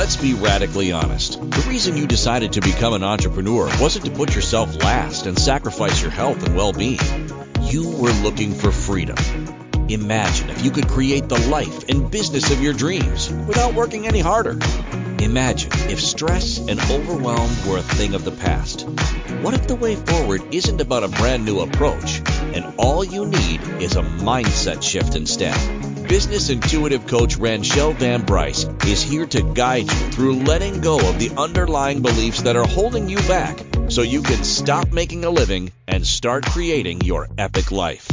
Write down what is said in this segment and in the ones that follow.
Let's be radically honest. The reason you decided to become an entrepreneur wasn't to put yourself last and sacrifice your health and well being. You were looking for freedom. Imagine if you could create the life and business of your dreams without working any harder. Imagine if stress and overwhelm were a thing of the past. What if the way forward isn't about a brand new approach and all you need is a mindset shift instead? Business intuitive coach Ranchelle Van Bryce is here to guide you through letting go of the underlying beliefs that are holding you back so you can stop making a living and start creating your epic life.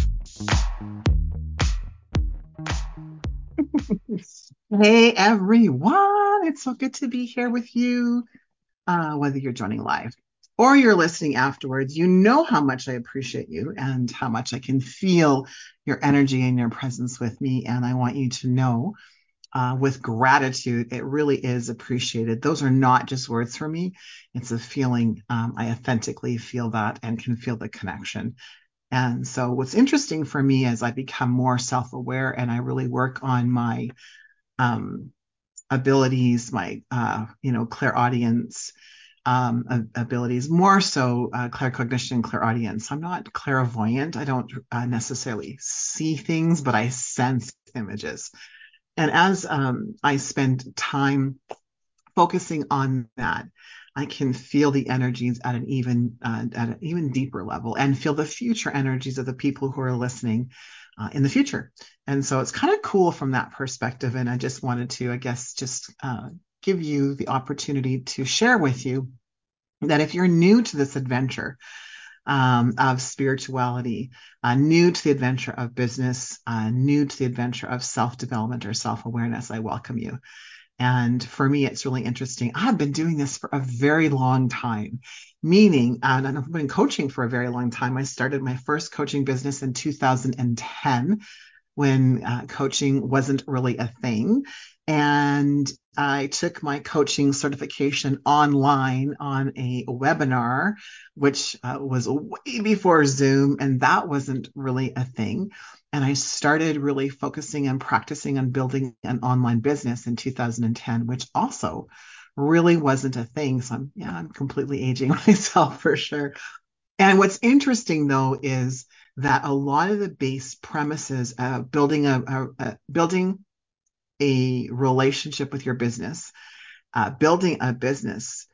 hey everyone, it's so good to be here with you, uh, whether you're joining live or you're listening afterwards, you know how much I appreciate you and how much I can feel your energy and your presence with me. And I want you to know uh, with gratitude, it really is appreciated. Those are not just words for me, it's a feeling. Um, I authentically feel that and can feel the connection. And so, what's interesting for me as I become more self aware and I really work on my um, abilities, my, uh, you know, clairaudience, um, abilities, more so uh, claircognition, clairaudience. I'm not clairvoyant. I don't uh, necessarily see things, but I sense images. And as um, I spend time focusing on that, I can feel the energies at an even uh, at an even deeper level, and feel the future energies of the people who are listening uh, in the future. And so it's kind of cool from that perspective. And I just wanted to, I guess, just uh, give you the opportunity to share with you that if you're new to this adventure um, of spirituality, uh, new to the adventure of business, uh, new to the adventure of self development or self awareness, I welcome you. And for me, it's really interesting. I've been doing this for a very long time, meaning, and I've been coaching for a very long time. I started my first coaching business in 2010 when uh, coaching wasn't really a thing. And I took my coaching certification online on a webinar, which uh, was way before Zoom, and that wasn't really a thing. And I started really focusing and practicing on building an online business in 2010, which also really wasn't a thing. So I'm, yeah, I'm completely aging myself for sure. And what's interesting though is that a lot of the base premises of building a, a, a building a relationship with your business, uh, building a business,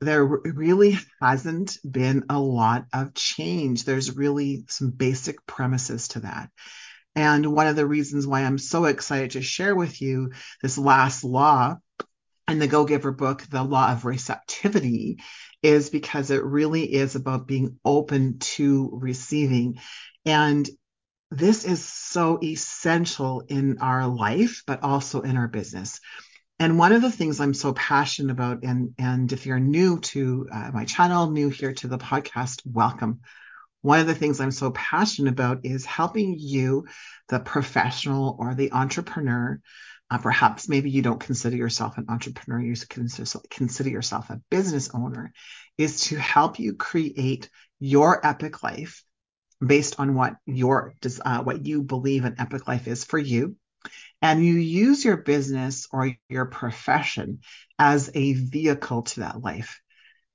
there really hasn't been a lot of change. There's really some basic premises to that. And one of the reasons why I'm so excited to share with you this last law in the Go Giver book, The Law of Receptivity, is because it really is about being open to receiving. And this is so essential in our life, but also in our business. And one of the things I'm so passionate about, and, and if you're new to uh, my channel, new here to the podcast, welcome. One of the things I'm so passionate about is helping you, the professional or the entrepreneur. Uh, perhaps maybe you don't consider yourself an entrepreneur, you consider, consider yourself a business owner, is to help you create your epic life based on what your uh, what you believe an epic life is for you and you use your business or your profession as a vehicle to that life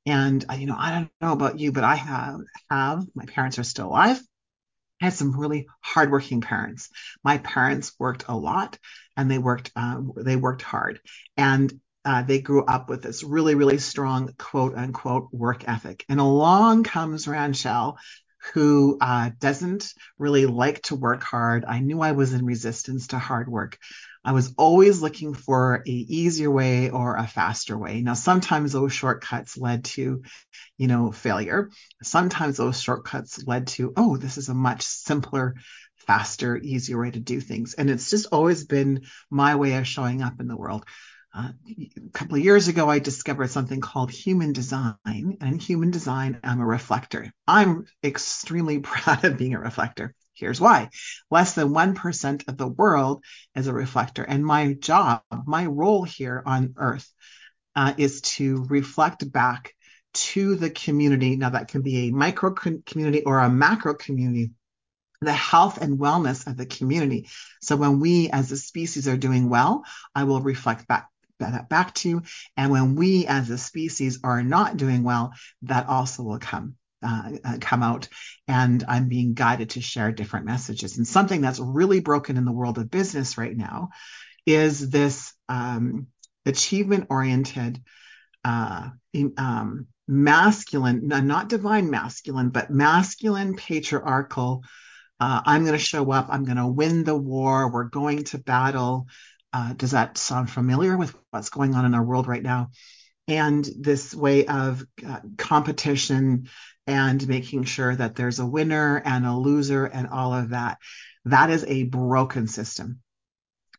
and uh, you know i don't know about you but i have have my parents are still alive I had some really hardworking parents. My parents worked a lot, and they worked uh, they worked hard, and uh, they grew up with this really really strong quote unquote work ethic. And along comes Ranchelle, who uh, doesn't really like to work hard. I knew I was in resistance to hard work. I was always looking for a easier way or a faster way. Now, sometimes those shortcuts led to, you know, failure. Sometimes those shortcuts led to, oh, this is a much simpler, faster, easier way to do things. And it's just always been my way of showing up in the world. Uh, a couple of years ago, I discovered something called human design. And in human design, I'm a reflector. I'm extremely proud of being a reflector. Here's why less than 1% of the world is a reflector. And my job, my role here on earth uh, is to reflect back to the community. Now, that can be a micro community or a macro community the health and wellness of the community. So when we as a species are doing well, I will reflect back that back to you. And when we as a species are not doing well, that also will come. Uh, uh, come out and I'm being guided to share different messages. And something that's really broken in the world of business right now is this um, achievement oriented, uh, um, masculine, not divine masculine, but masculine patriarchal. Uh, I'm going to show up. I'm going to win the war. We're going to battle. Uh, does that sound familiar with what's going on in our world right now? And this way of uh, competition and making sure that there's a winner and a loser and all of that. That is a broken system.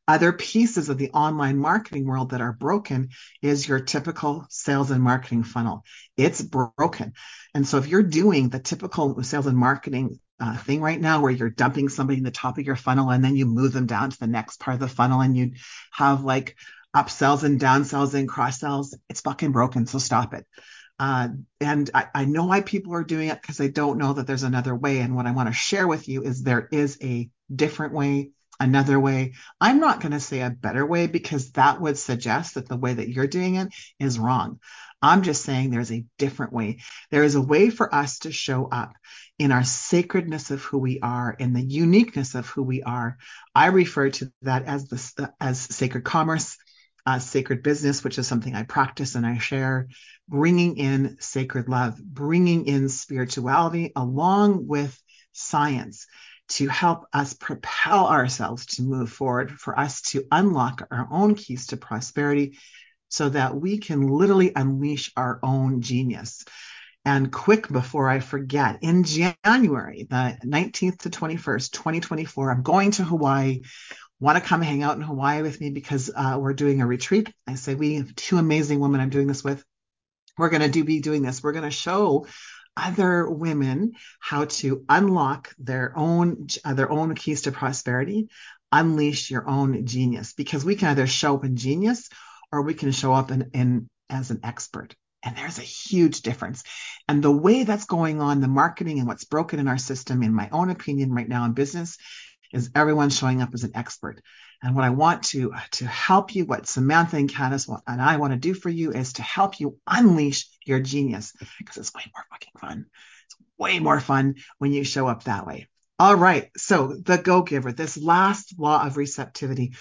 Other pieces of the online marketing world that are broken is your typical sales and marketing funnel. It's broken. And so if you're doing the typical sales and marketing uh, thing right now where you're dumping somebody in the top of your funnel and then you move them down to the next part of the funnel and you have like upsells and downsells and cross sells, it's fucking broken. So stop it. Uh, and I, I, know why people are doing it because they don't know that there's another way. And what I want to share with you is there is a different way, another way. I'm not going to say a better way because that would suggest that the way that you're doing it is wrong. I'm just saying there's a different way. There is a way for us to show up in our sacredness of who we are, in the uniqueness of who we are. I refer to that as the as sacred commerce uh, sacred business, which is something I practice and I share, bringing in sacred love, bringing in spirituality along with science to help us propel ourselves to move forward, for us to unlock our own keys to prosperity so that we can literally unleash our own genius. And quick before I forget, in January, the 19th to 21st, 2024, I'm going to Hawaii want to come hang out in Hawaii with me because uh, we're doing a retreat. I say we have two amazing women I'm doing this with. We're going to do be doing this. We're going to show other women how to unlock their own uh, their own keys to prosperity, unleash your own genius because we can either show up in genius or we can show up in, in as an expert. And there's a huge difference. And the way that's going on, the marketing and what's broken in our system, in my own opinion, right now in business, is everyone showing up as an expert. And what I want to to help you, what Samantha and Candice and I want to do for you is to help you unleash your genius because it's way more fucking fun. It's way more fun when you show up that way. All right. So the go giver, this last law of receptivity.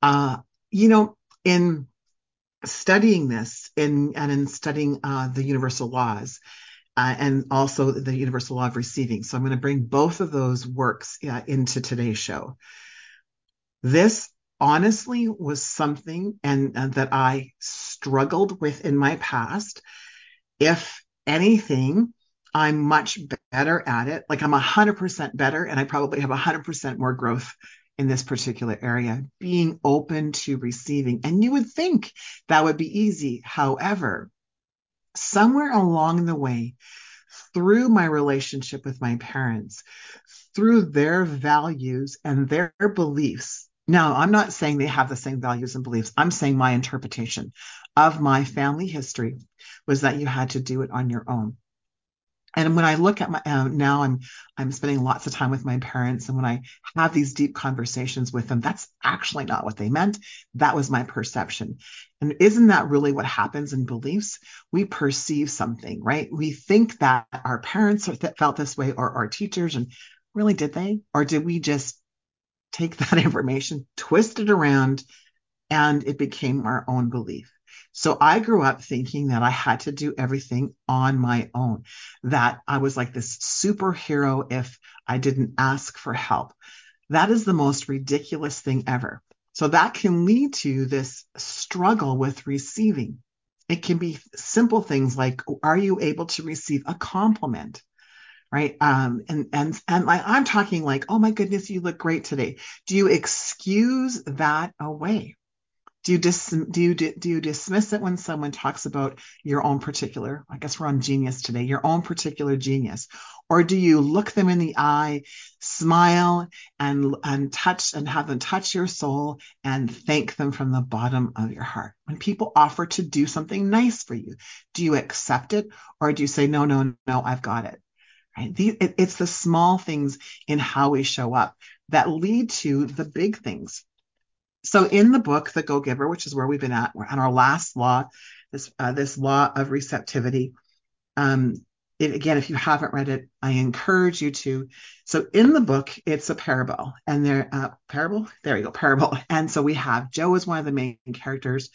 Uh, you know, in studying this in and in studying uh, the universal laws, uh, and also the universal law of receiving. So I'm going to bring both of those works uh, into today's show. This honestly was something and uh, that I struggled with in my past. If anything, I'm much better at it. Like I'm 100% better, and I probably have 100% more growth in this particular area, being open to receiving. And you would think that would be easy. However, somewhere along the way, through my relationship with my parents, through their values and their beliefs. Now, I'm not saying they have the same values and beliefs. I'm saying my interpretation of my family history was that you had to do it on your own and when I look at my uh, now, I'm I'm spending lots of time with my parents, and when I have these deep conversations with them, that's actually not what they meant. That was my perception. And isn't that really what happens in beliefs? We perceive something, right? We think that our parents felt this way, or our teachers, and really did they, or did we just take that information, twist it around, and it became our own belief? So I grew up thinking that I had to do everything on my own, that I was like this superhero if I didn't ask for help. That is the most ridiculous thing ever. So that can lead to this struggle with receiving. It can be simple things like, are you able to receive a compliment? Right. Um, and, and, and I'm talking like, oh my goodness, you look great today. Do you excuse that away? Do you dis do you do you dismiss it when someone talks about your own particular i guess we're on genius today your own particular genius? Or do you look them in the eye smile and and touch and have them touch your soul and thank them from the bottom of your heart? When people offer to do something nice for you do you accept it or do you say no no no i've got it right? The, it, it's the small things in how we show up that lead to the big things So in the book, The Go Giver, which is where we've been at, we're on our last law, this uh, this law of receptivity. Um, it, again, if you haven't read it, I encourage you to. So in the book, it's a parable, and there uh, parable. There you go, parable. And so we have Joe is one of the main characters,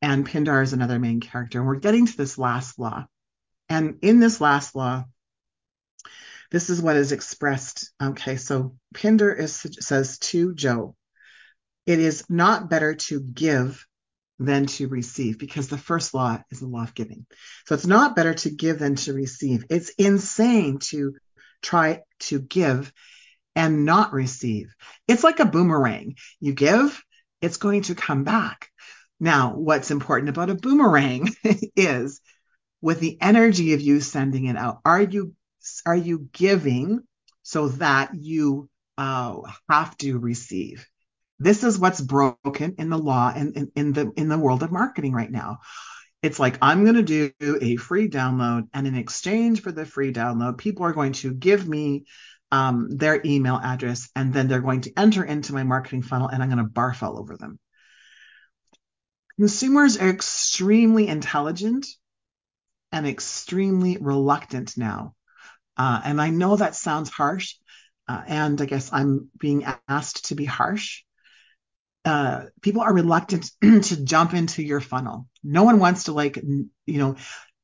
and Pindar is another main character. And we're getting to this last law, and in this last law, this is what is expressed. Okay, so Pindar is, says to Joe, it is not better to give than to receive because the first law is the law of giving. So it's not better to give than to receive. It's insane to try to give and not receive. It's like a boomerang. You give, it's going to come back. Now, what's important about a boomerang is with the energy of you sending it out, are you are you giving so that you uh, have to receive? This is what's broken in the law and in, in, the in the world of marketing right now. It's like I'm going to do a free download, and in exchange for the free download, people are going to give me um, their email address, and then they're going to enter into my marketing funnel, and I'm going to barf all over them. Consumers are extremely intelligent and extremely reluctant now. Uh, and I know that sounds harsh, uh, and I guess I'm being asked to be harsh, uh, people are reluctant to jump into your funnel. No one wants to like, you know,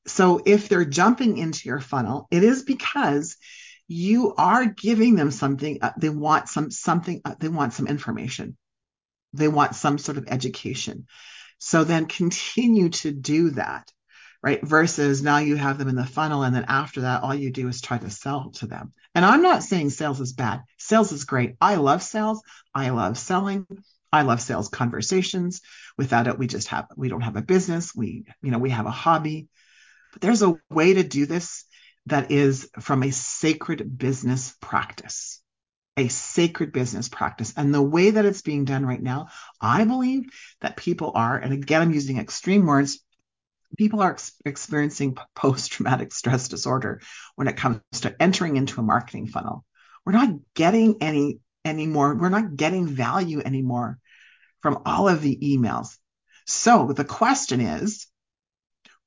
so if they're jumping into your funnel, it is because you are giving them something. Uh, they want some something. Uh, they want some information. They want some sort of education. So then continue to do that, right? Versus now you have them in the funnel, and then after that, all you do is try to sell to them. And I'm not saying sales is bad. Sales is great. I love sales. I love selling. I love sales conversations. Without it, we just have we don't have a business. We, you know, we have a hobby. But there's a way to do this that is from a sacred business practice. A sacred business practice. And the way that it's being done right now, I believe that people are, and again, I'm using extreme words, people are ex- experiencing post traumatic stress disorder when it comes to entering into a marketing funnel. We're not getting any anymore. We're not getting value anymore from all of the emails. So the question is,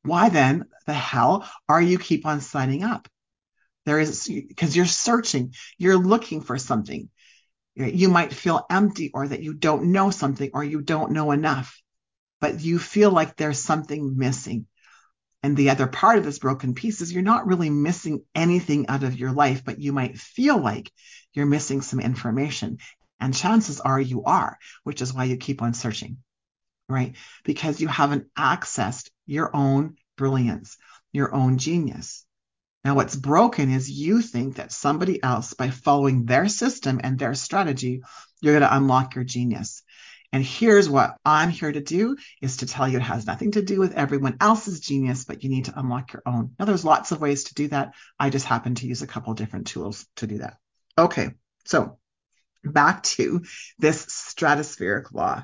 why then the hell are you keep on signing up? There is because you're searching, you're looking for something. You might feel empty or that you don't know something or you don't know enough, but you feel like there's something missing. And the other part of this broken piece is you're not really missing anything out of your life, but you might feel like you're missing some information. And chances are you are, which is why you keep on searching, right? Because you haven't accessed your own brilliance, your own genius. Now, what's broken is you think that somebody else, by following their system and their strategy, you're going to unlock your genius. And here's what I'm here to do is to tell you it has nothing to do with everyone else's genius, but you need to unlock your own. Now, there's lots of ways to do that. I just happen to use a couple different tools to do that. Okay, so back to this stratospheric law.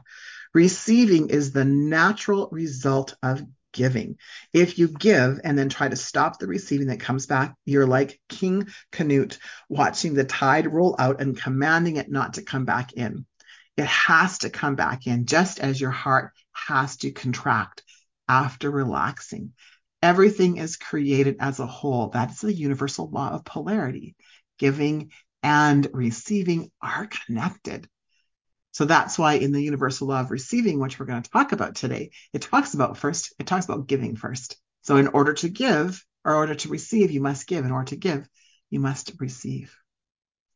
Receiving is the natural result of giving. If you give and then try to stop the receiving that comes back, you're like King Canute watching the tide roll out and commanding it not to come back in. It has to come back in, just as your heart has to contract after relaxing. Everything is created as a whole. That's the universal law of polarity. Giving and receiving are connected. So that's why in the universal law of receiving, which we're going to talk about today, it talks about first, it talks about giving first. So in order to give, or order to receive, you must give. In order to give, you must receive.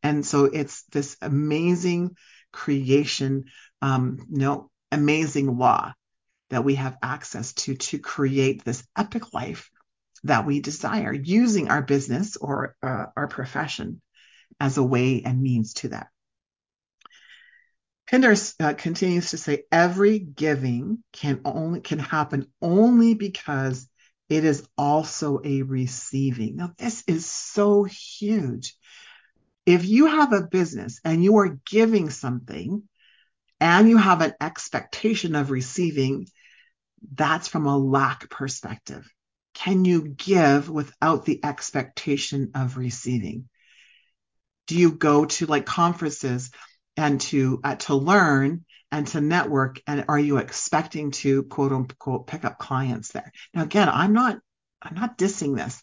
And so it's this amazing creation, um, know, amazing law that we have access to to create this epic life that we desire using our business or uh, our profession as a way and means to that. Pindar uh, continues to say every giving can only can happen only because it is also a receiving. Now this is so huge. If you have a business and you are giving something and you have an expectation of receiving, that's from a lack perspective. Can you give without the expectation of receiving? Do you go to like conferences and to uh, to learn and to network? And are you expecting to quote unquote pick up clients there? Now again i'm not i'm not dissing this.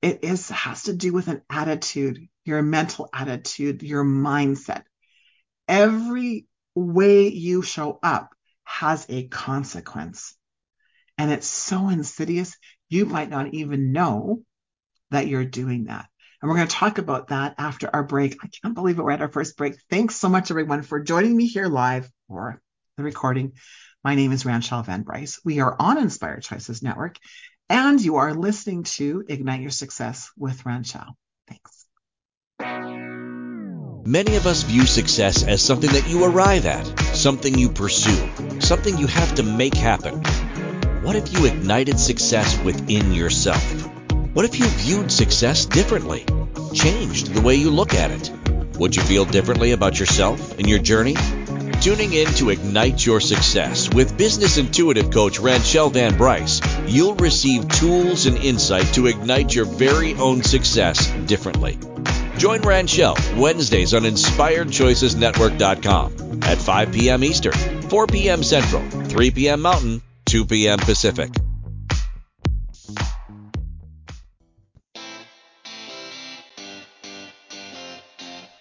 It is has to do with an attitude your mental attitude your mindset. Every way you show up has a consequence. And it's so insidious you might not even know that you're doing that and we're going to talk about that after our break. I can't believe it. We're at our first break. Thanks so much, everyone, for joining me here live or the recording. My name is Ranchelle Van Bryce. We are on Inspired Choices Network, and you are listening to Ignite Your Success with Ranchelle. Thanks. Many of us view success as something that you arrive at, something you pursue, something you have to make happen. What if you ignited success within yourself? What if you viewed success differently? Changed the way you look at it? Would you feel differently about yourself and your journey? Tuning in to Ignite Your Success with business intuitive coach Ranchelle Van Bryce, you'll receive tools and insight to ignite your very own success differently. Join Ranchelle Wednesdays on InspiredChoicesNetwork.com at 5 p.m. Eastern, 4 p.m. Central, 3 p.m. Mountain, 2 p.m. Pacific.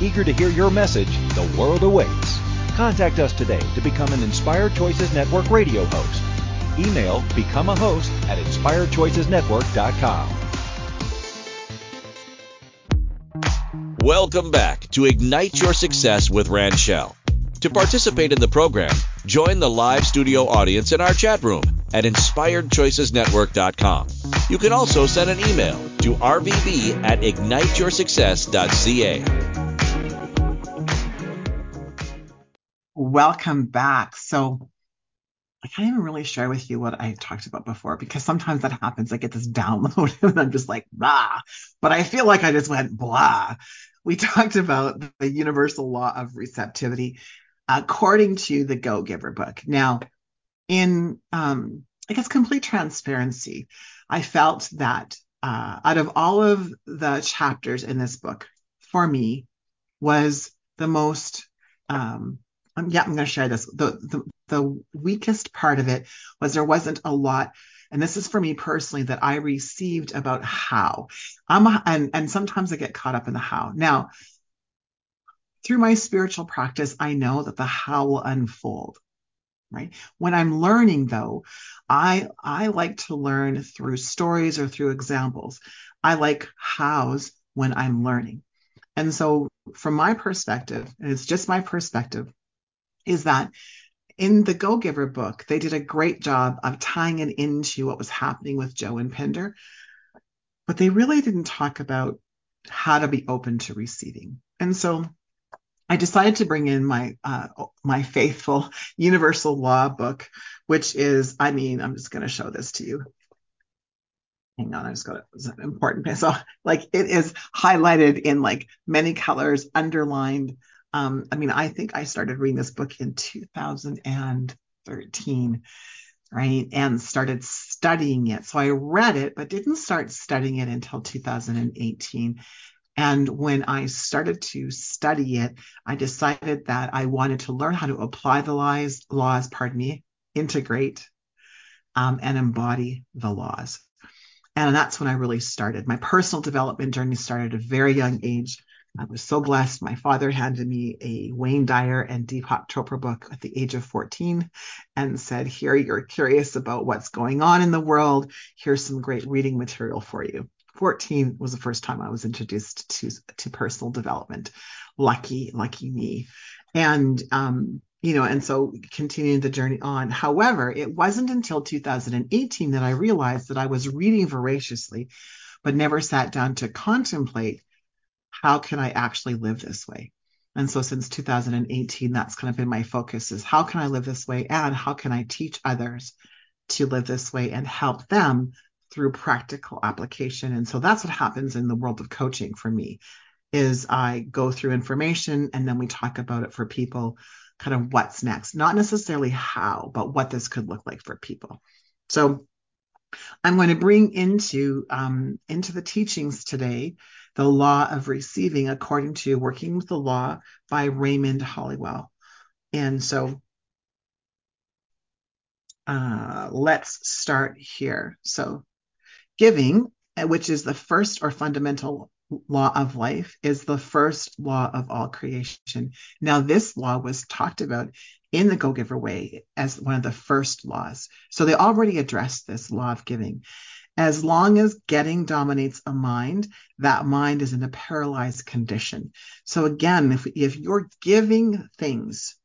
Eager to hear your message, the world awaits. Contact us today to become an Inspired Choices Network radio host. Email become a host at inspiredchoicesnetwork.com. Welcome back to Ignite Your Success with Ranchelle. To participate in the program, join the live studio audience in our chat room at inspiredchoicesnetwork.com. You can also send an email to rvb at igniteyoursuccess.ca. Welcome back. So I can't even really share with you what I talked about before because sometimes that happens. I get this download and I'm just like, blah. But I feel like I just went blah. We talked about the universal law of receptivity according to the Go Giver book. Now, in um, I guess complete transparency, I felt that uh, out of all of the chapters in this book, for me, was the most um, um, yeah, I'm going to share this. The, the the weakest part of it was there wasn't a lot, and this is for me personally that I received about how. I'm a, and and sometimes I get caught up in the how. Now, through my spiritual practice, I know that the how will unfold. Right. When I'm learning, though, I I like to learn through stories or through examples. I like hows when I'm learning. And so, from my perspective, and it's just my perspective, is that in the Go Giver book, they did a great job of tying it into what was happening with Joe and Pindar, but they really didn't talk about how to be open to receiving. And so I decided to bring in my uh, my faithful Universal Law book, which is, I mean, I'm just going to show this to you. Hang on, I just got it. It's an important. So, like, it is highlighted in like many colors, underlined. Um, I mean, I think I started reading this book in 2013, right? And started studying it. So I read it, but didn't start studying it until 2018. And when I started to study it, I decided that I wanted to learn how to apply the laws, laws, pardon me, integrate um, and embody the laws. And that's when I really started. My personal development journey started at a very young age. I was so blessed. My father handed me a Wayne Dyer and Deepak Chopra book at the age of 14 and said, Here, you're curious about what's going on in the world. Here's some great reading material for you. 14 was the first time I was introduced to, to personal development. Lucky, lucky me. And, um, you know, and so continuing the journey on. However, it wasn't until 2018 that I realized that I was reading voraciously, but never sat down to contemplate how can I actually live this way? And so since 2018, that's kind of been my focus is how can I live this way and how can I teach others to live this way and help them through practical application. And so that's what happens in the world of coaching for me is I go through information and then we talk about it for people kind of what's next, not necessarily how, but what this could look like for people. So I'm going to bring into um, into the teachings today the law of receiving according to Working with the Law by Raymond Holliwell. And so uh, let's start here. So giving, which is the first or fundamental law of life is the first law of all creation. Now, this law was talked about in the Go Giver Way as one of the first laws. So they already addressed this law of giving. As long as getting dominates a mind, that mind is in a paralyzed condition. So again, if, if you're giving things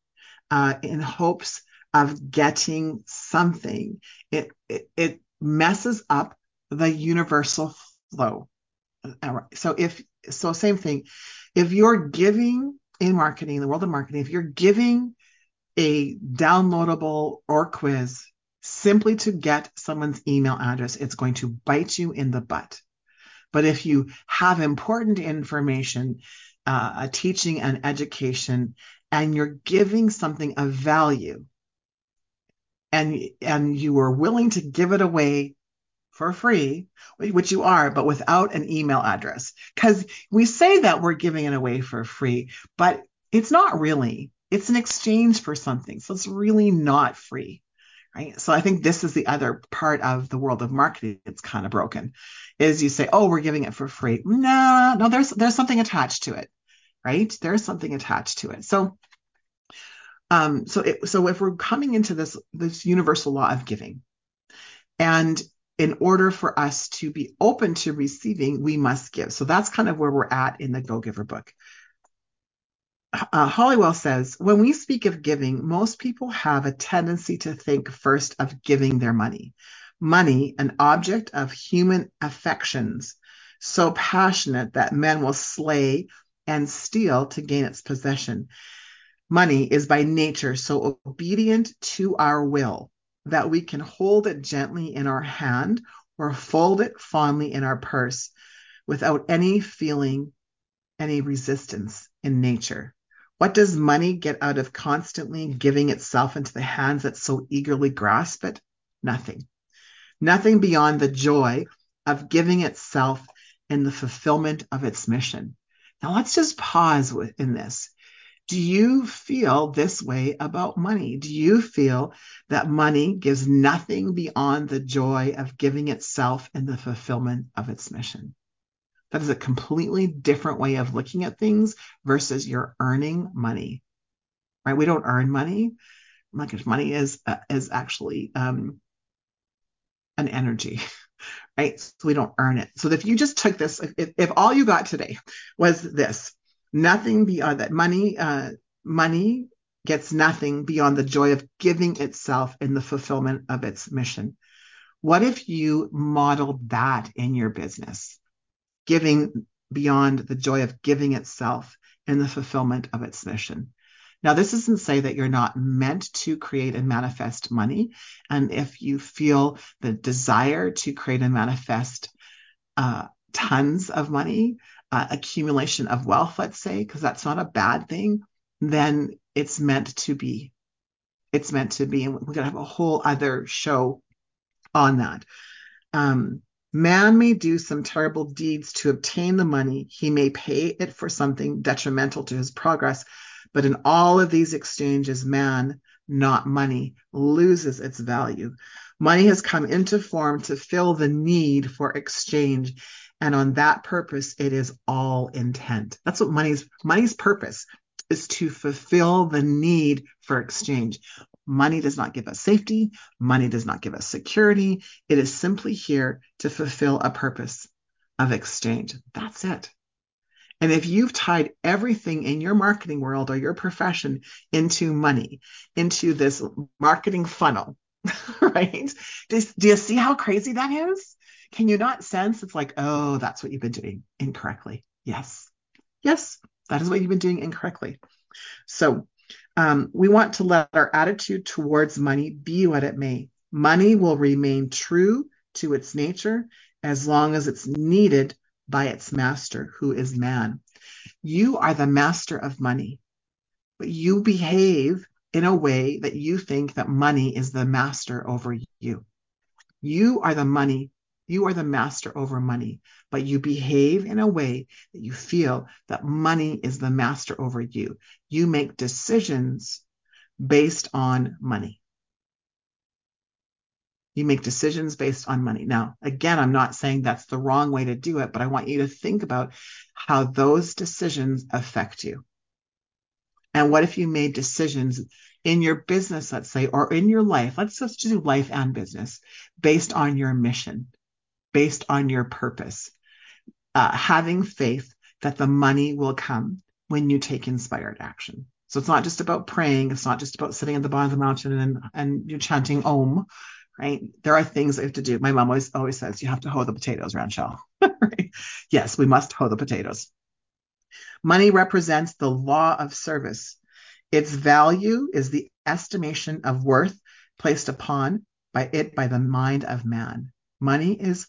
uh, in hopes of getting something, it, it, it messes up the universal flow. So if so same thing. If you're giving in marketing the world of marketing if you're giving a downloadable or quiz simply to get someone's email address it's going to bite you in the butt but if you have important information uh, a teaching and education and you're giving something of value and and you are willing to give it away for free, which you are, but without an email address. Because we say that we're giving it away for free, but it's not really. It's an exchange for something. So it's really not free. Right. So I think this is the other part of the world of marketing that's kind of broken is you say, oh, we're giving it for free. No, no, there's there's something attached to it. Right. There's something attached to it. So um, so it, so if we're coming into this this universal law of giving, and in order for us to be open to receiving, we must give. So that's kind of where we're at in the Go Giver book. Uh, Holliwell says, when we speak of giving, most people have a tendency to think first of giving their money. Money, an object of human affections, so passionate that men will slay and steal to gain its possession. Money is by nature so obedient to our will that we can hold it gently in our hand or fold it fondly in our purse without any feeling any resistance in nature. What does money get out of constantly giving itself into the hands that so eagerly grasp it? Nothing. Nothing beyond the joy of giving itself in the fulfillment of its mission. Now let's just pause in this. Do you feel this way about money? Do you feel that money gives nothing beyond the joy of giving itself in the fulfillment of its mission? That is a completely different way of looking at things versus you're earning money, right? We don't earn money. Like money is uh, is actually um, an energy, right? So we don't earn it. So if you just took this, if, if all you got today was this, nothing beyond that money uh, money gets nothing beyond the joy of giving itself in the fulfillment of its mission what if you modeled that in your business giving beyond the joy of giving itself in the fulfillment of its mission now, this doesn't say that you're not meant to create and manifest money. And if you feel the desire to create and manifest uh, tons of money, uh, accumulation of wealth, let's say, because that's not a bad thing, then it's meant to be. It's meant to be. And we're going to have a whole other show on that. Um, man may do some terrible deeds to obtain the money. He may pay it for something detrimental to his progress. But in all of these exchanges, man, not money, loses its value. Money has come into form to fill the need for exchange and on that purpose, it is all intent. That's what money's money's purpose is to fulfill the need for exchange. Money does not give us safety. Money does not give us security. It is simply here to fulfill a purpose of exchange. That's it. And if you've tied everything in your marketing world or your profession into money, into this marketing funnel, right? Do, do you see how crazy that is? Can you not sense it's like, oh, that's what you've been doing incorrectly? Yes. Yes. That is what you've been doing incorrectly. So um, we want to let our attitude towards money be what it may. Money will remain true to its nature as long as it's needed by its master, who is man. You are the master of money, but you behave in a way that you think that money is the master over you. You are the money, you are the master over money, but you behave in a way that you feel that money is the master over you. You make decisions based on money. You make decisions based on money. Now, again, I'm not saying that's the wrong way to do it, but I want you to think about how those decisions affect you. And what if you made decisions in your business, let's say, or in your life? Let's just do life and business based on your mission, based on your purpose, uh, having faith that the money will come when you take inspired action. So it's not just about praying. It's not just about sitting at the bottom of the mountain and, and you're chanting Om right? There are things I have to do. My mom always always says you have to hoe the potatoes, Ranchelle. right? Yes, we must hoe the potatoes. Money represents the law of service. Its value is the estimation of worth placed upon by it by the mind of man. Money is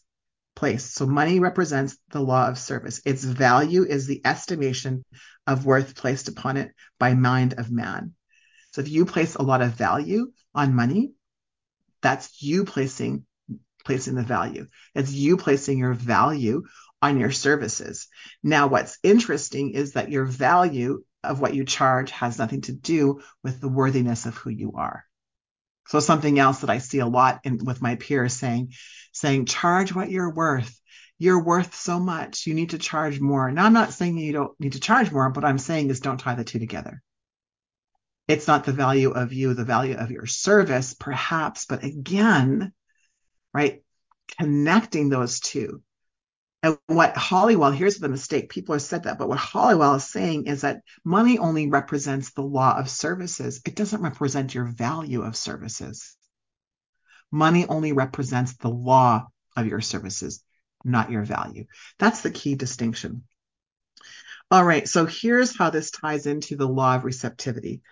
placed. So money represents the law of service. Its value is the estimation of worth placed upon it by mind of man. So if you place a lot of value on money, that's you placing placing the value. It's you placing your value on your services. Now, what's interesting is that your value of what you charge has nothing to do with the worthiness of who you are. So something else that I see a lot in, with my peers saying, saying, charge what you're worth. You're worth so much. You need to charge more. Now, I'm not saying you don't need to charge more, but I'm saying is don't tie the two together. It's not the value of you, the value of your service, perhaps, but again, right? Connecting those two. And what Holliwell, here's the mistake. People have said that, but what Holliwell is saying is that money only represents the law of services. It doesn't represent your value of services. Money only represents the law of your services, not your value. That's the key distinction. All right, so here's how this ties into the law of receptivity.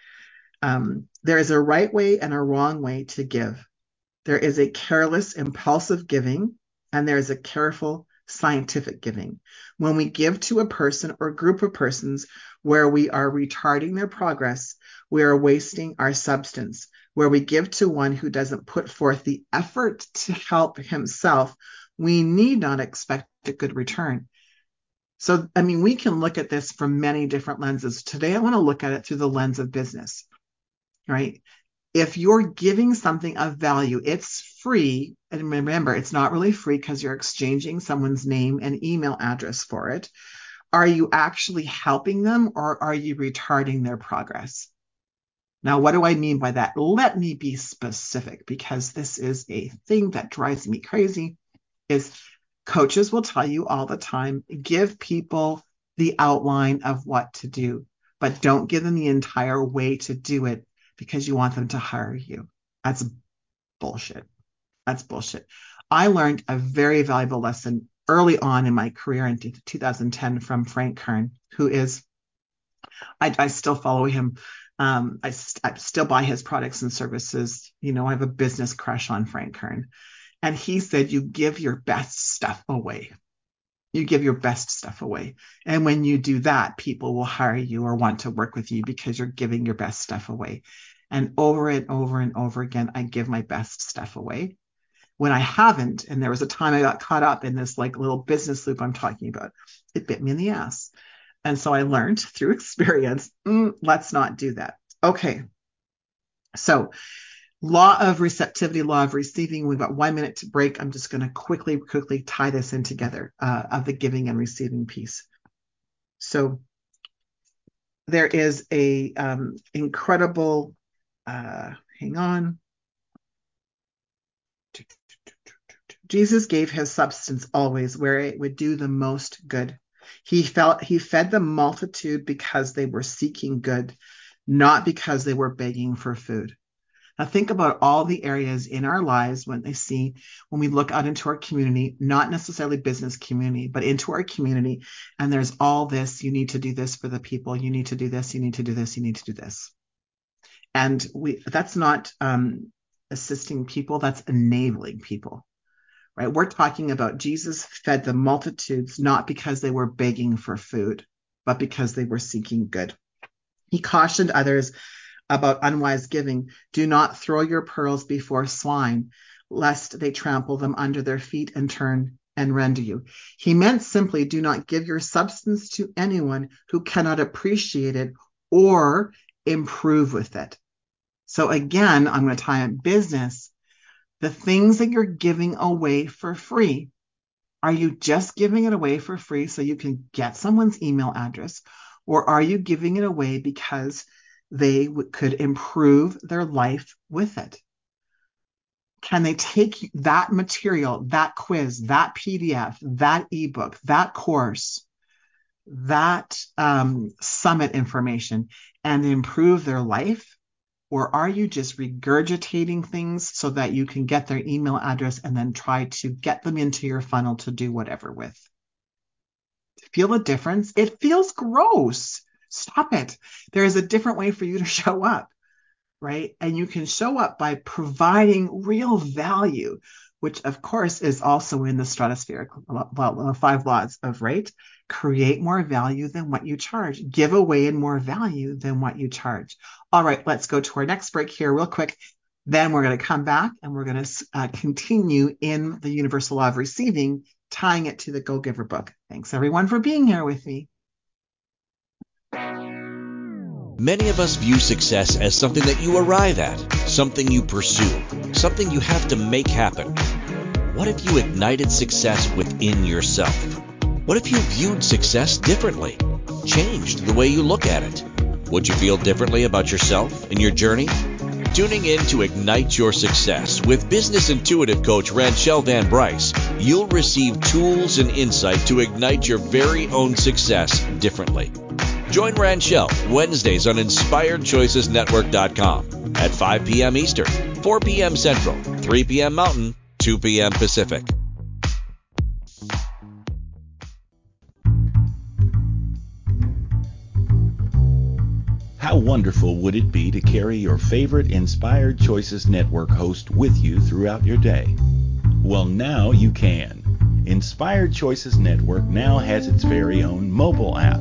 Um, there is a right way and a wrong way to give. There is a careless, impulsive giving, and there is a careful, scientific giving. When we give to a person or group of persons where we are retarding their progress, we are wasting our substance. Where we give to one who doesn't put forth the effort to help himself, we need not expect a good return. So, I mean, we can look at this from many different lenses. Today, I want to look at it through the lens of business right? If you're giving something of value, it's free. And remember, it's not really free because you're exchanging someone's name and email address for it. Are you actually helping them or are you retarding their progress? Now, what do I mean by that? Let me be specific because this is a thing that drives me crazy is coaches will tell you all the time, give people the outline of what to do, but don't give them the entire way to do it because you want them to hire you. That's bullshit. That's bullshit. I learned a very valuable lesson early on in my career in 2010 from Frank Kern, who is, I, I still follow him. Um, I, I, still buy his products and services. You know, I have a business crush on Frank Kern. And he said, you give your best stuff away. You give your best stuff away. And when you do that, people will hire you or want to work with you because you're giving your best stuff away. And over and over and over again, I give my best stuff away. When I haven't, and there was a time I got caught up in this like little business loop I'm talking about, it bit me in the ass. And so I learned through experience, mm, let's not do that. Okay. So law of receptivity, law of receiving. We've got one minute to break. I'm just going to quickly, quickly tie this in together uh, of the giving and receiving piece. So there is a um, incredible. Uh, hang on. Jesus gave his substance always where it would do the most good. He felt he fed the multitude because they were seeking good, not because they were begging for food. Now think about all the areas in our lives when they see when we look out into our community, not necessarily business community, but into our community, and there's all this. You need to do this for the people. You need to do this. You need to do this. You need to do this. And we that's not um, assisting people. That's enabling people. Right? We're talking about Jesus fed the multitudes not because they were begging for food, but because they were seeking good. He cautioned others about unwise giving. Do not throw your pearls before swine, lest they trample them under their feet and turn and rend you. He meant simply do not give your substance to anyone who cannot appreciate it or improve with it. So again, I'm going to tie in business. The things that you're giving away for free, are you just giving it away for free so you can get someone's email address? Or are you giving it away because they w- could improve their life with it? Can they take that material, that quiz, that PDF, that ebook, that course, that um, summit information and improve their life? Or are you just regurgitating things so that you can get their email address and then try to get them into your funnel to do whatever with? Feel the difference? It feels gross. Stop it. There is a different way for you to show up, right? And you can show up by providing real value, which of course is also in the stratospheric well, five laws of rate, Create more value than what you charge. Give away more value than what you charge. All right, let's go to our next break here real quick. Then we're going to come back and we're going to uh, continue in the universal law of receiving, tying it to the Go Giver book. Thanks everyone for being here with me. Many of us view success as something that you arrive at, something you pursue, something you have to make happen. What if you ignited success within yourself? What if you viewed success differently, changed the way you look at it? Would you feel differently about yourself and your journey? Tuning in to Ignite Your Success with business intuitive coach Ranchelle Van Bryce, you'll receive tools and insight to ignite your very own success differently. Join Ranchelle Wednesdays on InspiredChoicesNetwork.com at 5 p.m. Eastern, 4 p.m. Central, 3 p.m. Mountain, 2 p.m. Pacific. How wonderful would it be to carry your favorite Inspired Choices Network host with you throughout your day? Well, now you can. Inspired Choices Network now has its very own mobile app.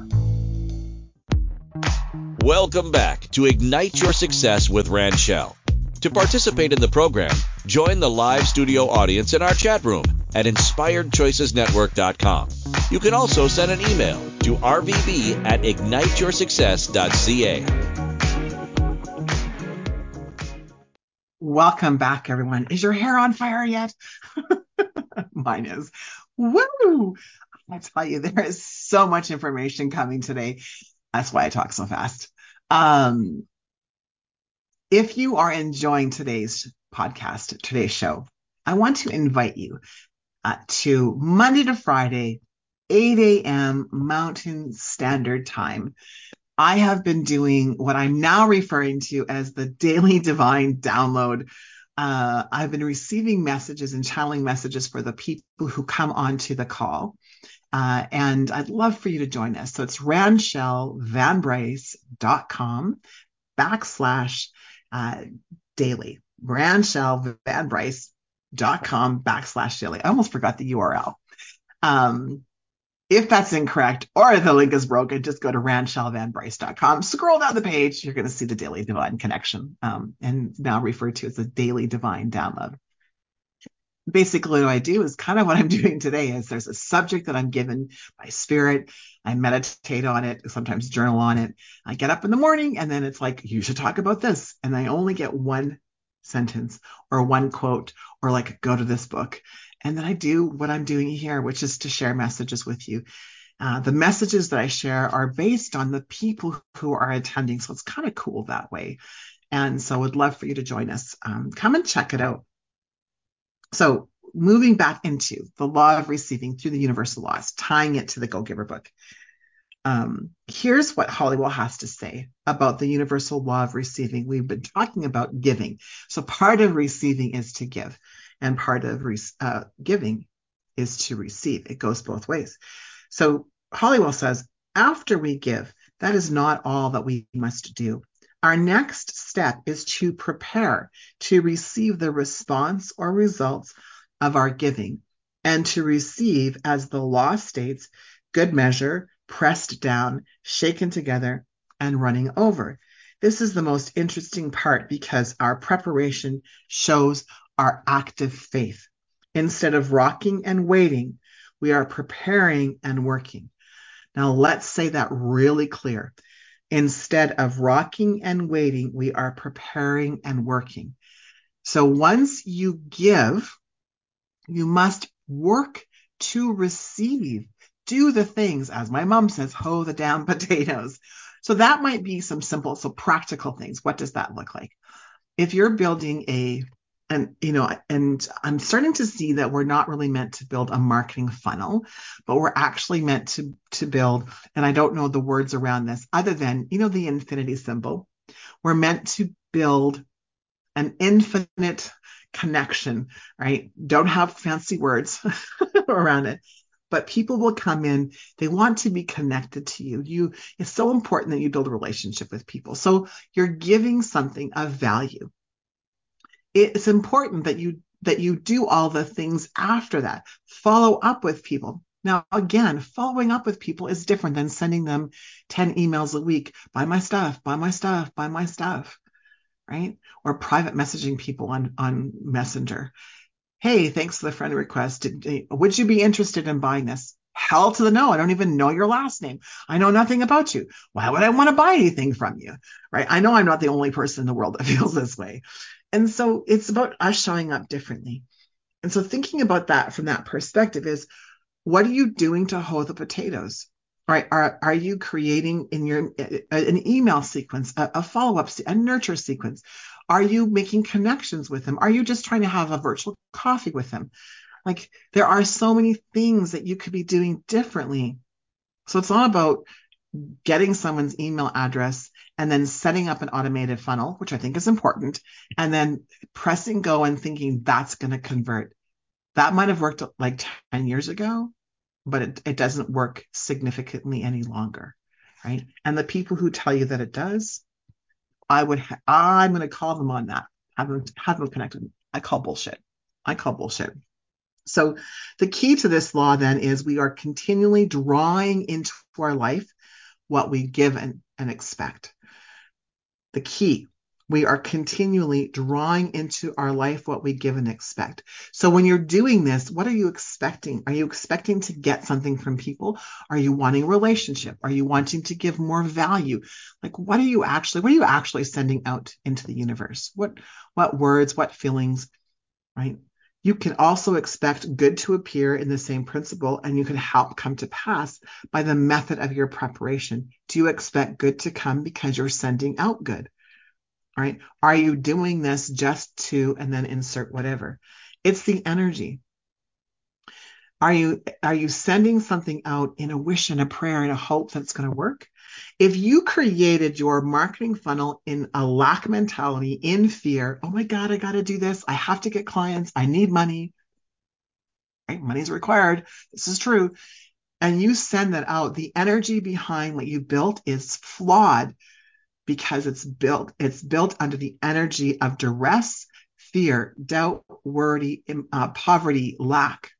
Welcome back to Ignite Your Success with Ranchelle. To participate in the program, join the live studio audience in our chat room at inspiredchoicesnetwork.com. You can also send an email to rvb at igniteyoursuccess.ca. Welcome back, everyone. Is your hair on fire yet? Mine is. Woo! I tell you, there is so much information coming today. That's why I talk so fast. Um, if you are enjoying today's podcast, today's show, I want to invite you uh, to Monday to Friday, 8 a.m. Mountain Standard Time. I have been doing what I'm now referring to as the daily divine download. Uh, I've been receiving messages and channeling messages for the people who come onto the call. Uh, and I'd love for you to join us. So it's ranchellevanbryce.com backslash uh, daily. ranchellevanbryce.com backslash daily. I almost forgot the URL. Um, if that's incorrect or the link is broken, just go to ranchellevanbryce.com. Scroll down the page. You're going to see the Daily Divine Connection, um, and now referred to as the Daily Divine Download basically what I do is kind of what I'm doing today is there's a subject that I'm given by spirit. I meditate on it, sometimes journal on it. I get up in the morning and then it's like, you should talk about this. And I only get one sentence or one quote or like go to this book. And then I do what I'm doing here, which is to share messages with you. Uh, the messages that I share are based on the people who are attending. So it's kind of cool that way. And so I would love for you to join us. Um, come and check it out. So moving back into the law of receiving through the universal laws, tying it to the Go Giver book. Um, here's what Holliwell has to say about the universal law of receiving. We've been talking about giving. So part of receiving is to give, and part of re- uh, giving is to receive. It goes both ways. So Holliwell says, after we give, that is not all that we must do. Our next step is to prepare to receive the response or results of our giving and to receive, as the law states, good measure, pressed down, shaken together, and running over. This is the most interesting part because our preparation shows our active faith. Instead of rocking and waiting, we are preparing and working. Now, let's say that really clear. Instead of rocking and waiting, we are preparing and working. So once you give, you must work to receive. Do the things, as my mom says, hoe the damn potatoes. So that might be some simple, so practical things. What does that look like? If you're building a and you know and i'm starting to see that we're not really meant to build a marketing funnel but we're actually meant to to build and i don't know the words around this other than you know the infinity symbol. We're meant to build an infinite connection right? Don't have fancy words around it but people will come in they want to be connected to you. You it's so important that you build a relationship with people. So you're giving something of value it's important that you that you do all the things after that. Follow up with people. Now again following up with people is different than sending them 10 emails a week buy my stuff buy my stuff buy my stuff right? Or private messaging people on on messenger. Hey thanks for the friend request. Would you be interested in buying this? Hell to the no. I don't even know your last name. I know nothing about you. Why would i want to buy anything from you right? I know i'm not the only person in the world that feels this way and so it's about us showing up differently. And so thinking about that from that perspective is what are you doing to hoe the potatoes? Right? Are, are you creating in your an email sequence, a, a follow-up, a nurture sequence? Are you making connections with them? Are you just trying to have a virtual coffee with them? Like there are so many things that you could be doing differently. So it's not about getting someone's email address and then setting up an automated funnel, which I think is important, and then pressing go and thinking that's going to convert. That might have worked like 10 years ago, but it, it doesn't work significantly any longer. Right. And the people who tell you that it does, I would, ha- I'm going to call them on that. Have them, have them connected. I call bullshit. I call bullshit. So the key to this law then is we are continually drawing into our life what we give and, and expect. The key, we are continually drawing into our life what we give and expect. So when you're doing this, what are you expecting? Are you expecting to get something from people? Are you wanting a relationship? Are you wanting to give more value? Like what are you actually what are you actually sending out into the universe? What what words, what feelings, right? You can also expect good to appear in the same principle, and you can help come to pass by the method of your preparation. Do you expect good to come because you're sending out good? All right. Are you doing this just to, and then insert whatever? It's the energy. Are you are you sending something out in a wish and a prayer and a hope that's going to work? If you created your marketing funnel in a lack mentality, in fear, oh my God, I got to do this. I have to get clients. I need money. Right? Money's required. This is true. And you send that out, the energy behind what you built is flawed because it's built, it's built under the energy of duress, fear, doubt, worry, uh, poverty, lack.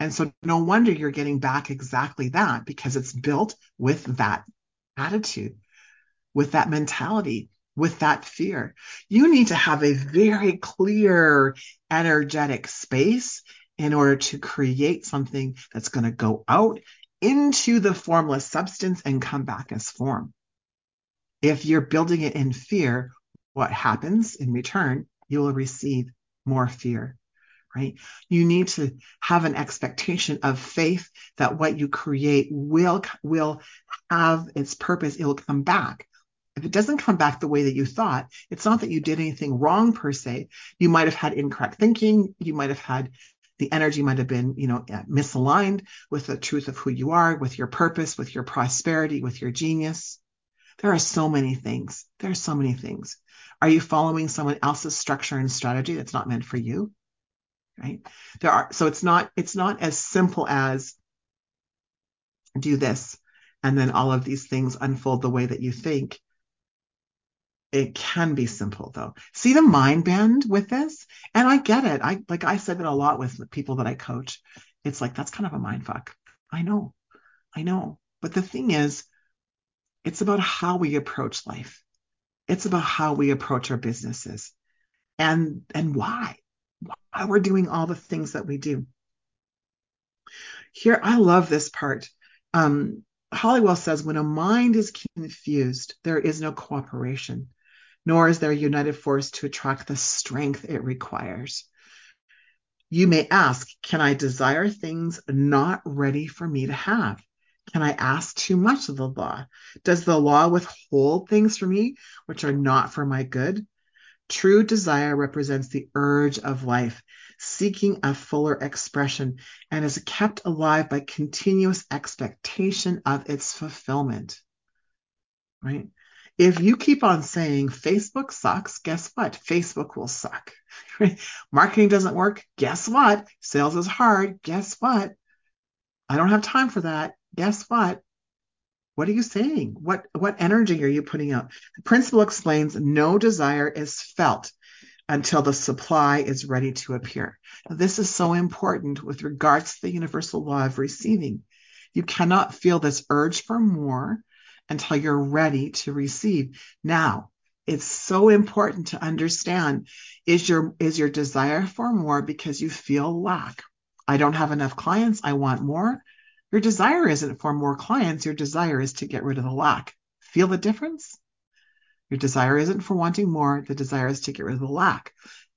And so no wonder you're getting back exactly that because it's built with that attitude, with that mentality, with that fear. You need to have a very clear, energetic space in order to create something that's going to go out into the formless substance and come back as form. If you're building it in fear, what happens in return? You will receive more fear right? You need to have an expectation of faith that what you create will, will have its purpose. It will come back. If it doesn't come back the way that you thought, it's not that you did anything wrong per se. You might have had incorrect thinking. You might have had the energy might have been, you know, uh, misaligned with the truth of who you are, with your purpose, with your prosperity, with your genius. There are so many things. There are so many things. Are you following someone else's structure and strategy that's not meant for you? Right? There are so it's not it's not as simple as do this and then all of these things unfold the way that you think it can be simple though. See the mind bend with this? And I get it. I like I said that a lot with people that I coach. It's like that's kind of a mind fuck. I know. I know. But the thing is, it's about how we approach life. It's about how we approach our businesses and and why. Why we're doing all the things that we do. Here, I love this part. Um, Holliwell says when a mind is confused, there is no cooperation nor is there a united force to attract the strength it requires. You may ask, can I desire things not ready for me to have? Can I ask too much of the law? Does the law withhold things from me which are not for my good? True desire represents the urge of life, seeking a fuller expression, and is kept alive by continuous expectation of its fulfillment. Right? if you keep on saying Facebook sucks, guess what? Facebook will suck. Marketing doesn't work. Guess what? Sales is hard. Guess what? I don't have time for that. Guess what? What are you saying? What what energy are you putting out? The principle explains no desire is felt until the supply is ready to appear. Now, this is so important with regards to the universal law of receiving. You cannot feel this urge for more until you're ready to receive. Now, it's so important to understand is your is your desire for more because you feel lack. I don't have enough clients, I want more. Your desire isn't for more clients, your desire is to get rid of the lack. Feel the difference? Your desire isn't for wanting more, the desire is to get rid of the lack.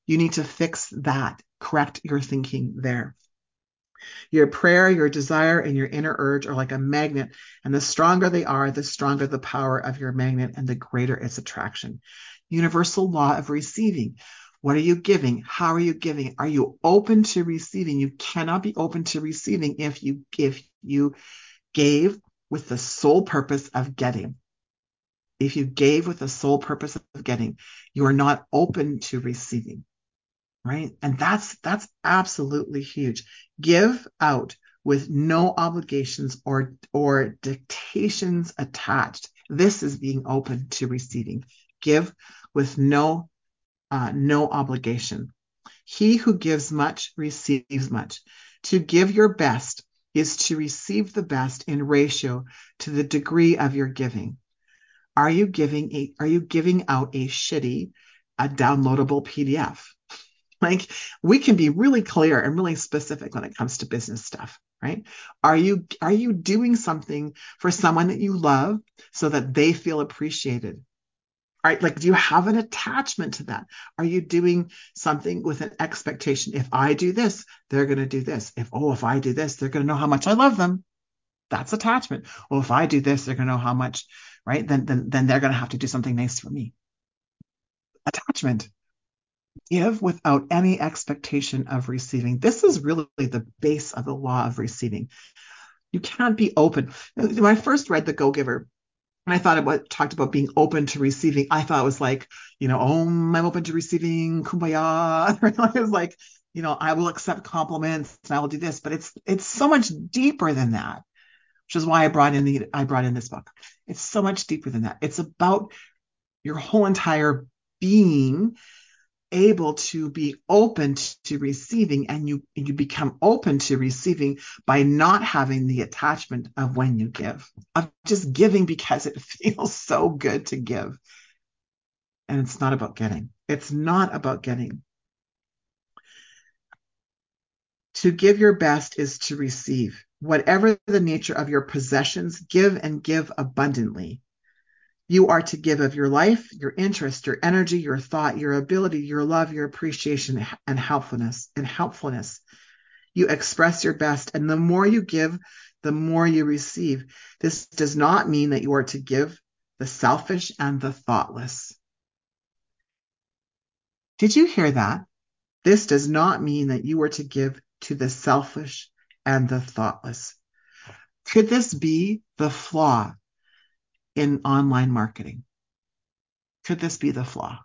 You need to fix that, correct your thinking there. Your prayer, your desire, and your inner urge are like a magnet, and the stronger they are, the stronger the power of your magnet and the greater its attraction. Universal law of receiving. What are you giving? How are you giving? Are you open to receiving? You cannot be open to receiving if you if you gave with the sole purpose of getting. If you gave with the sole purpose of getting, you are not open to receiving right? And that's that's absolutely huge. Give out with no obligations or or dictations attached. This is being open to receiving. Give with no uh, no obligation. He who gives much receives much. To give your best is to receive the best in ratio to the degree of your giving. Are you giving a are you giving out a shitty, a downloadable PDF? Like we can be really clear and really specific when it comes to business stuff, right? Are you are you doing something for someone that you love so that they feel appreciated? Right? Like do you have an attachment to that? Are you doing something with an expectation? If I do this, they're going to do this. If oh, if I do this, they're going to know how much I love them. That's attachment. Well, if I do this, they're going to know how much, right? Then then then they're going to have to do something nice for me. Attachment give without any expectation of receiving. This is really the base of the law of receiving. You can't be open. When I first read The Go Giver, and I thought about talked about being open to receiving. I thought it was like, you know, oh, I'm open to receiving kumbaya. it was like, you know, I will accept compliments and I will do this, but it's it's so much deeper than that, which is why I brought in the I brought in this book. It's so much deeper than that. It's about your whole entire being able to be open to receiving and you you become open to receiving by not having the attachment of when you give of just giving because it feels so good to give. And it's not about getting. It's not about getting. To give your best is to receive. Whatever the nature of your possessions give and give abundantly You are to give of your life, your interest, your energy, your thought, your ability, your love, your appreciation, and helpfulness. And helpfulness. You express your best, and the more you give, the more you receive. This does not mean that you are to give the selfish and the thoughtless. Did you hear that? This does not mean that you are to give to the selfish and the thoughtless. Could this be the flaw in online marketing? Could this be the flaw?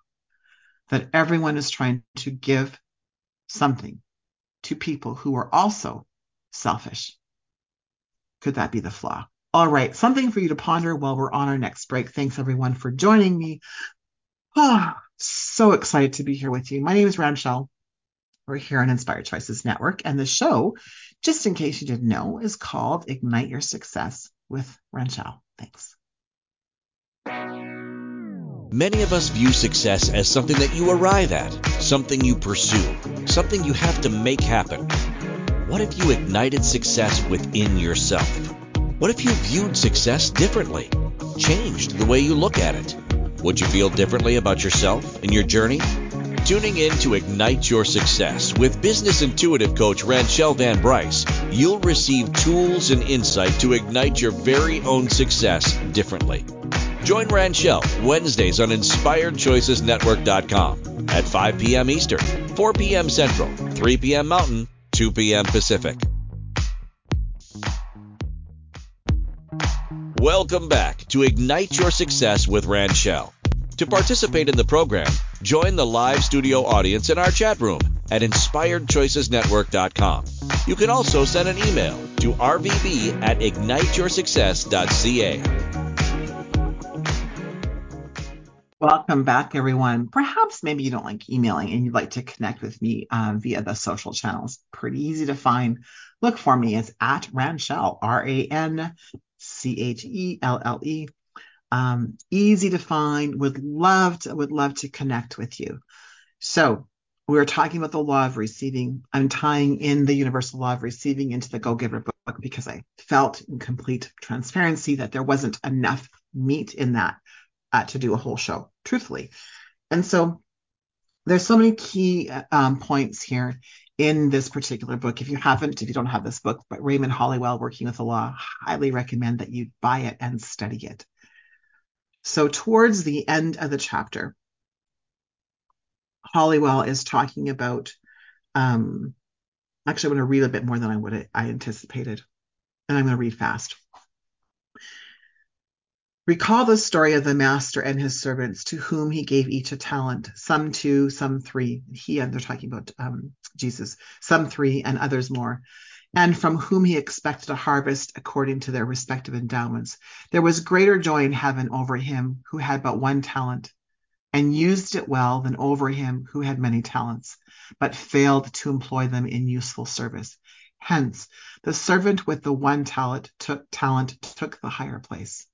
That everyone is trying to give something to people who are also selfish. Could that be the flaw? All right, something for you to ponder while we're on our next break. Thanks everyone for joining me. Oh, so excited to be here with you. My name is Ranchelle. We're here on Inspired Choices Network, and the show, just in case you didn't know, is called Ignite Your Success with Ranchelle. Thanks. Many of us view success as something that you arrive at, something you pursue, something you have to make happen. What if you ignited success within yourself? What if you viewed success differently? Changed the way you look at it? Would you feel differently about yourself and your journey? Tuning in to Ignite Your Success with business intuitive coach Ranchelle Van Bryce, you'll receive tools and insight to ignite your very own success differently. Join Ranchelle Wednesdays on InspiredChoicesNetwork.com at 5 p.m. Eastern, 4 p.m. Central, 3 p.m. Mountain, 2 p.m. Pacific. Welcome back to Ignite Your Success with Ranchelle. To participate in the program, join the live studio audience in our chat room at inspiredchoicesnetwork.com. You can also send an email to rvb at igniteyoursuccess.ca. Welcome back, everyone. Perhaps maybe you don't like emailing and you'd like to connect with me um, via the social channels. Pretty easy to find. Look for me. It's at Ranchelle, R A N C H E L L E. Um, easy to find. Would love to would love to connect with you. So we are talking about the law of receiving. I'm tying in the universal law of receiving into the Go Giver book because I felt in complete transparency that there wasn't enough meat in that uh, to do a whole show, truthfully. And so there's so many key um, points here in this particular book. If you haven't, if you don't have this book, but Raymond Holliwell, Working with the Law, highly recommend that you buy it and study it. So towards the end of the chapter, Holliwell is talking about. Um, actually, I'm going to read a bit more than I would I anticipated, and I'm going to read fast. Recall the story of the master and his servants to whom he gave each a talent, some two, some three. He and they're talking about um, Jesus, some three, and others more, and from whom he expected a harvest according to their respective endowments. There was greater joy in heaven over him who had but one talent, and used it well than over him who had many talents, but failed to employ them in useful service. Hence, the servant with the one talent took, talent took the higher place.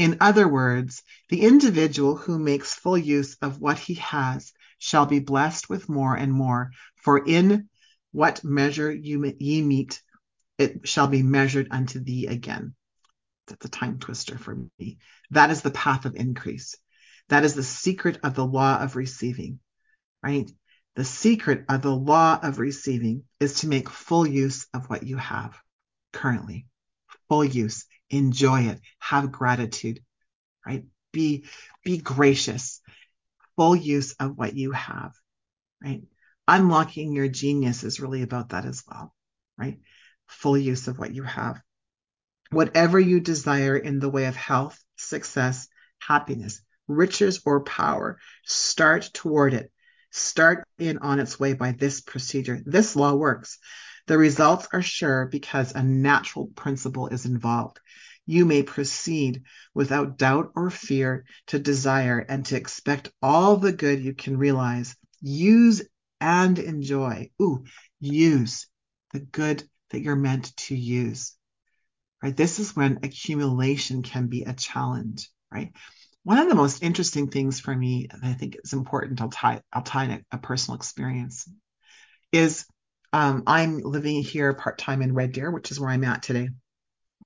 In other words, the individual who makes full use of what he has shall be blessed with more and more, for in what measure you ye meet, it shall be measured unto thee again. That's a time twister for me. That is the path of increase. That is the secret of the law of receiving, right? The secret of the law of receiving is to make full use of what you have currently. Full use enjoy it, have gratitude, right? Be, be gracious, full use of what you have, right? Unlocking your genius is really about that as well, right? Full use of what you have. Whatever you desire in the way of health, success, happiness, riches, or power, start toward it. Start in on its way by this procedure. This law works. The results are sure because a natural principle is involved. You may proceed without doubt or fear to desire and to expect all the good you can realize. Use and enjoy. Ooh, use the good that you're meant to use. Right? This is when accumulation can be a challenge, right? One of the most interesting things for me, and I think it's important, I'll tie, I'll tie in a, a personal experience, is um, I'm living here part time in Red Deer, which is where I'm at today.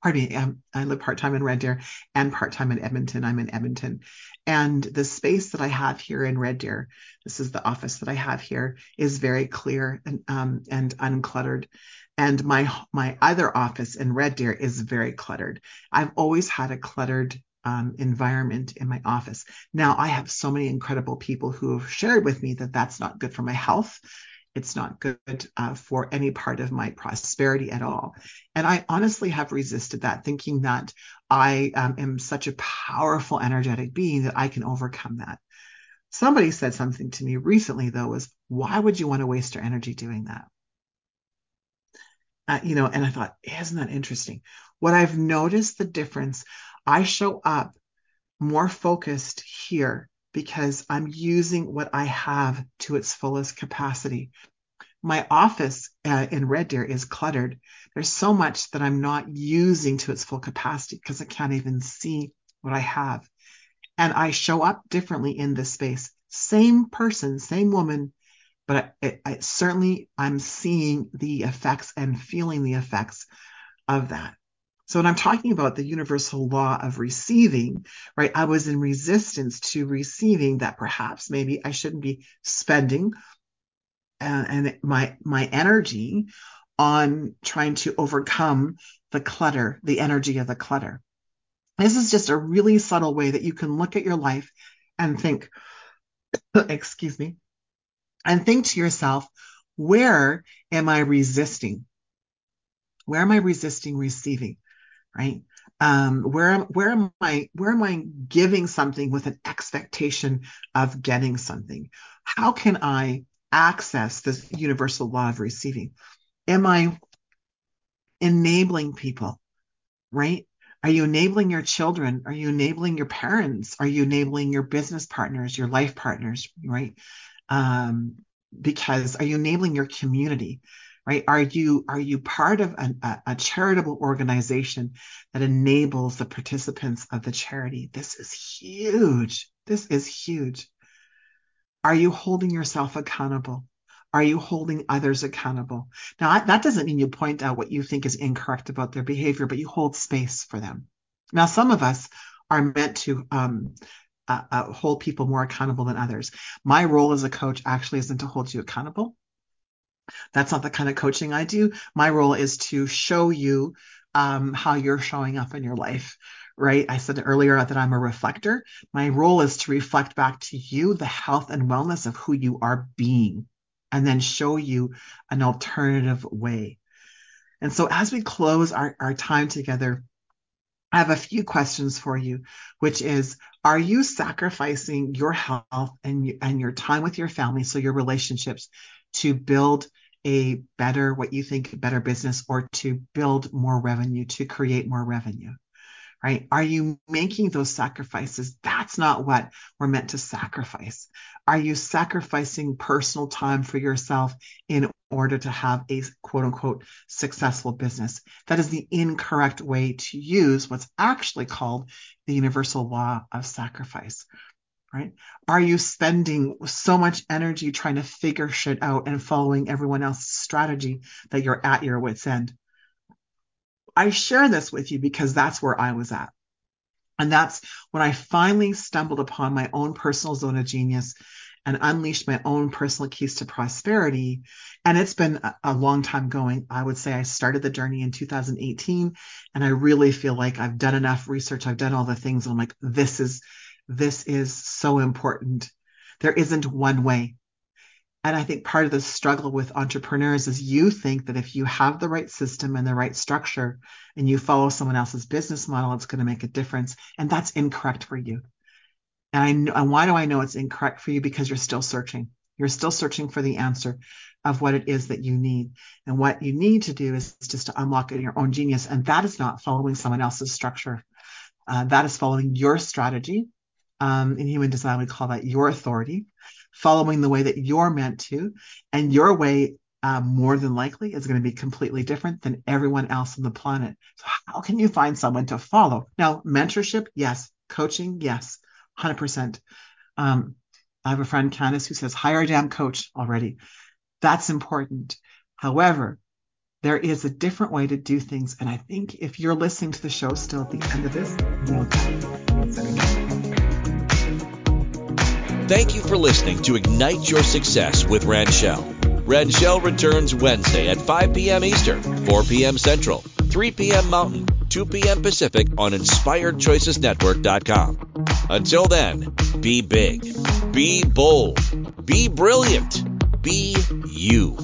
pardon me, um, I live part time in Red Deer and part time in Edmonton. I'm in Edmonton. And the space that I have here in Red Deer, this is the office that I have here, is very clear and, um, and uncluttered. And my my other office in Red Deer is very cluttered. I've always had a cluttered um, environment in my office. Now I have so many incredible people who have shared with me that that's not good for my health. It's not good uh, for any part of my prosperity at all. And I honestly have resisted that, thinking that I um, am such a powerful, energetic being that I can overcome that. Somebody said something to me recently, though, was why would you want to waste your energy doing that? Uh, you know, and I thought, isn't that interesting? What I've noticed the difference, I show up more focused here because I'm using what I have to its fullest capacity. My office uh, in Red Deer is cluttered. There's so much that I'm not using to its full capacity because I can't even see what I have. And I show up differently in this space. Same person, same woman, but I, I, certainly I'm seeing the effects and feeling the effects of that. So when I'm talking about the universal law of receiving, right, I was in resistance to receiving that perhaps maybe I shouldn't be spending uh, and my my energy on trying to overcome the clutter, the energy of the clutter. This is just a really subtle way that you can look at your life and think, excuse me, and think to yourself, where am I resisting? Where am I resisting receiving? Right? Um, where where am I where am I giving something with an expectation of getting something? How can I access this universal law of receiving? Am I enabling people, right? Are you enabling your children? Are you enabling your parents? Are you enabling your business partners, your life partners, right? Um, because are you enabling your community? Right? Are you are you part of an, a, a charitable organization that enables the participants of the charity? This is huge. This is huge. Are you holding yourself accountable? Are you holding others accountable? Now, that doesn't mean you point out what you think is incorrect about their behavior, but you hold space for them. Now, some of us are meant to um, uh, uh, hold people more accountable than others. My role as a coach actually isn't to hold you accountable. That's not the kind of coaching I do. My role is to show you um, how you're showing up in your life, right? I said earlier that I'm a reflector. My role is to reflect back to you the health and wellness of who you are being and then show you an alternative way. And so as we close our, our time together, I have a few questions for you, which is, are you sacrificing your health and, and your time with your family, so your relationships, to build a better, what you think, better business or to build more revenue, to create more revenue, right? Are you making those sacrifices? That's not what we're meant to sacrifice. Are you sacrificing personal time for yourself in order to have a quote unquote successful business? That is the incorrect way to use what's actually called the universal law of sacrifice right? Are you spending so much energy trying to figure shit out and following everyone else's strategy that you're at your wits' end? I share this with you because that's where I was at. And that's when I finally stumbled upon my own personal zone of genius and unleashed my own personal keys to prosperity. And it's been a long time going. I would say I started the journey in 2018, and I really feel like I've done enough research. I've done all the things. I'm like, this is this is so important. There isn't one way. And I think part of the struggle with entrepreneurs is you think that if you have the right system and the right structure and you follow someone else's business model, it's going to make a difference. And that's incorrect for you. And I know, and why do I know it's incorrect for you? Because you're still searching. You're still searching for the answer of what it is that you need. And what you need to do is just to unlock your own genius. And that is not following someone else's structure. Uh, that is following your strategy um, in human design, we call that your authority, following the way that you're meant to. And your way, uh, more than likely, is going to be completely different than everyone else on the planet. So, how can you find someone to follow? Now, mentorship, yes. Coaching, yes. 100%. Um, I have a friend, Candice, who says, hire a damn coach already. That's important. However, There is a different way to do things. And I think if you're listening to the show still at the end of this, that. Thank you for listening to Ignite Your Success with Ranchelle. Ranchelle returns Wednesday at 5 p.m. Eastern, 4 p.m. Central, 3 p.m. Mountain, 2 p.m. Pacific on InspiredChoicesNetwork.com. Until then, be big, be bold, be brilliant, be you.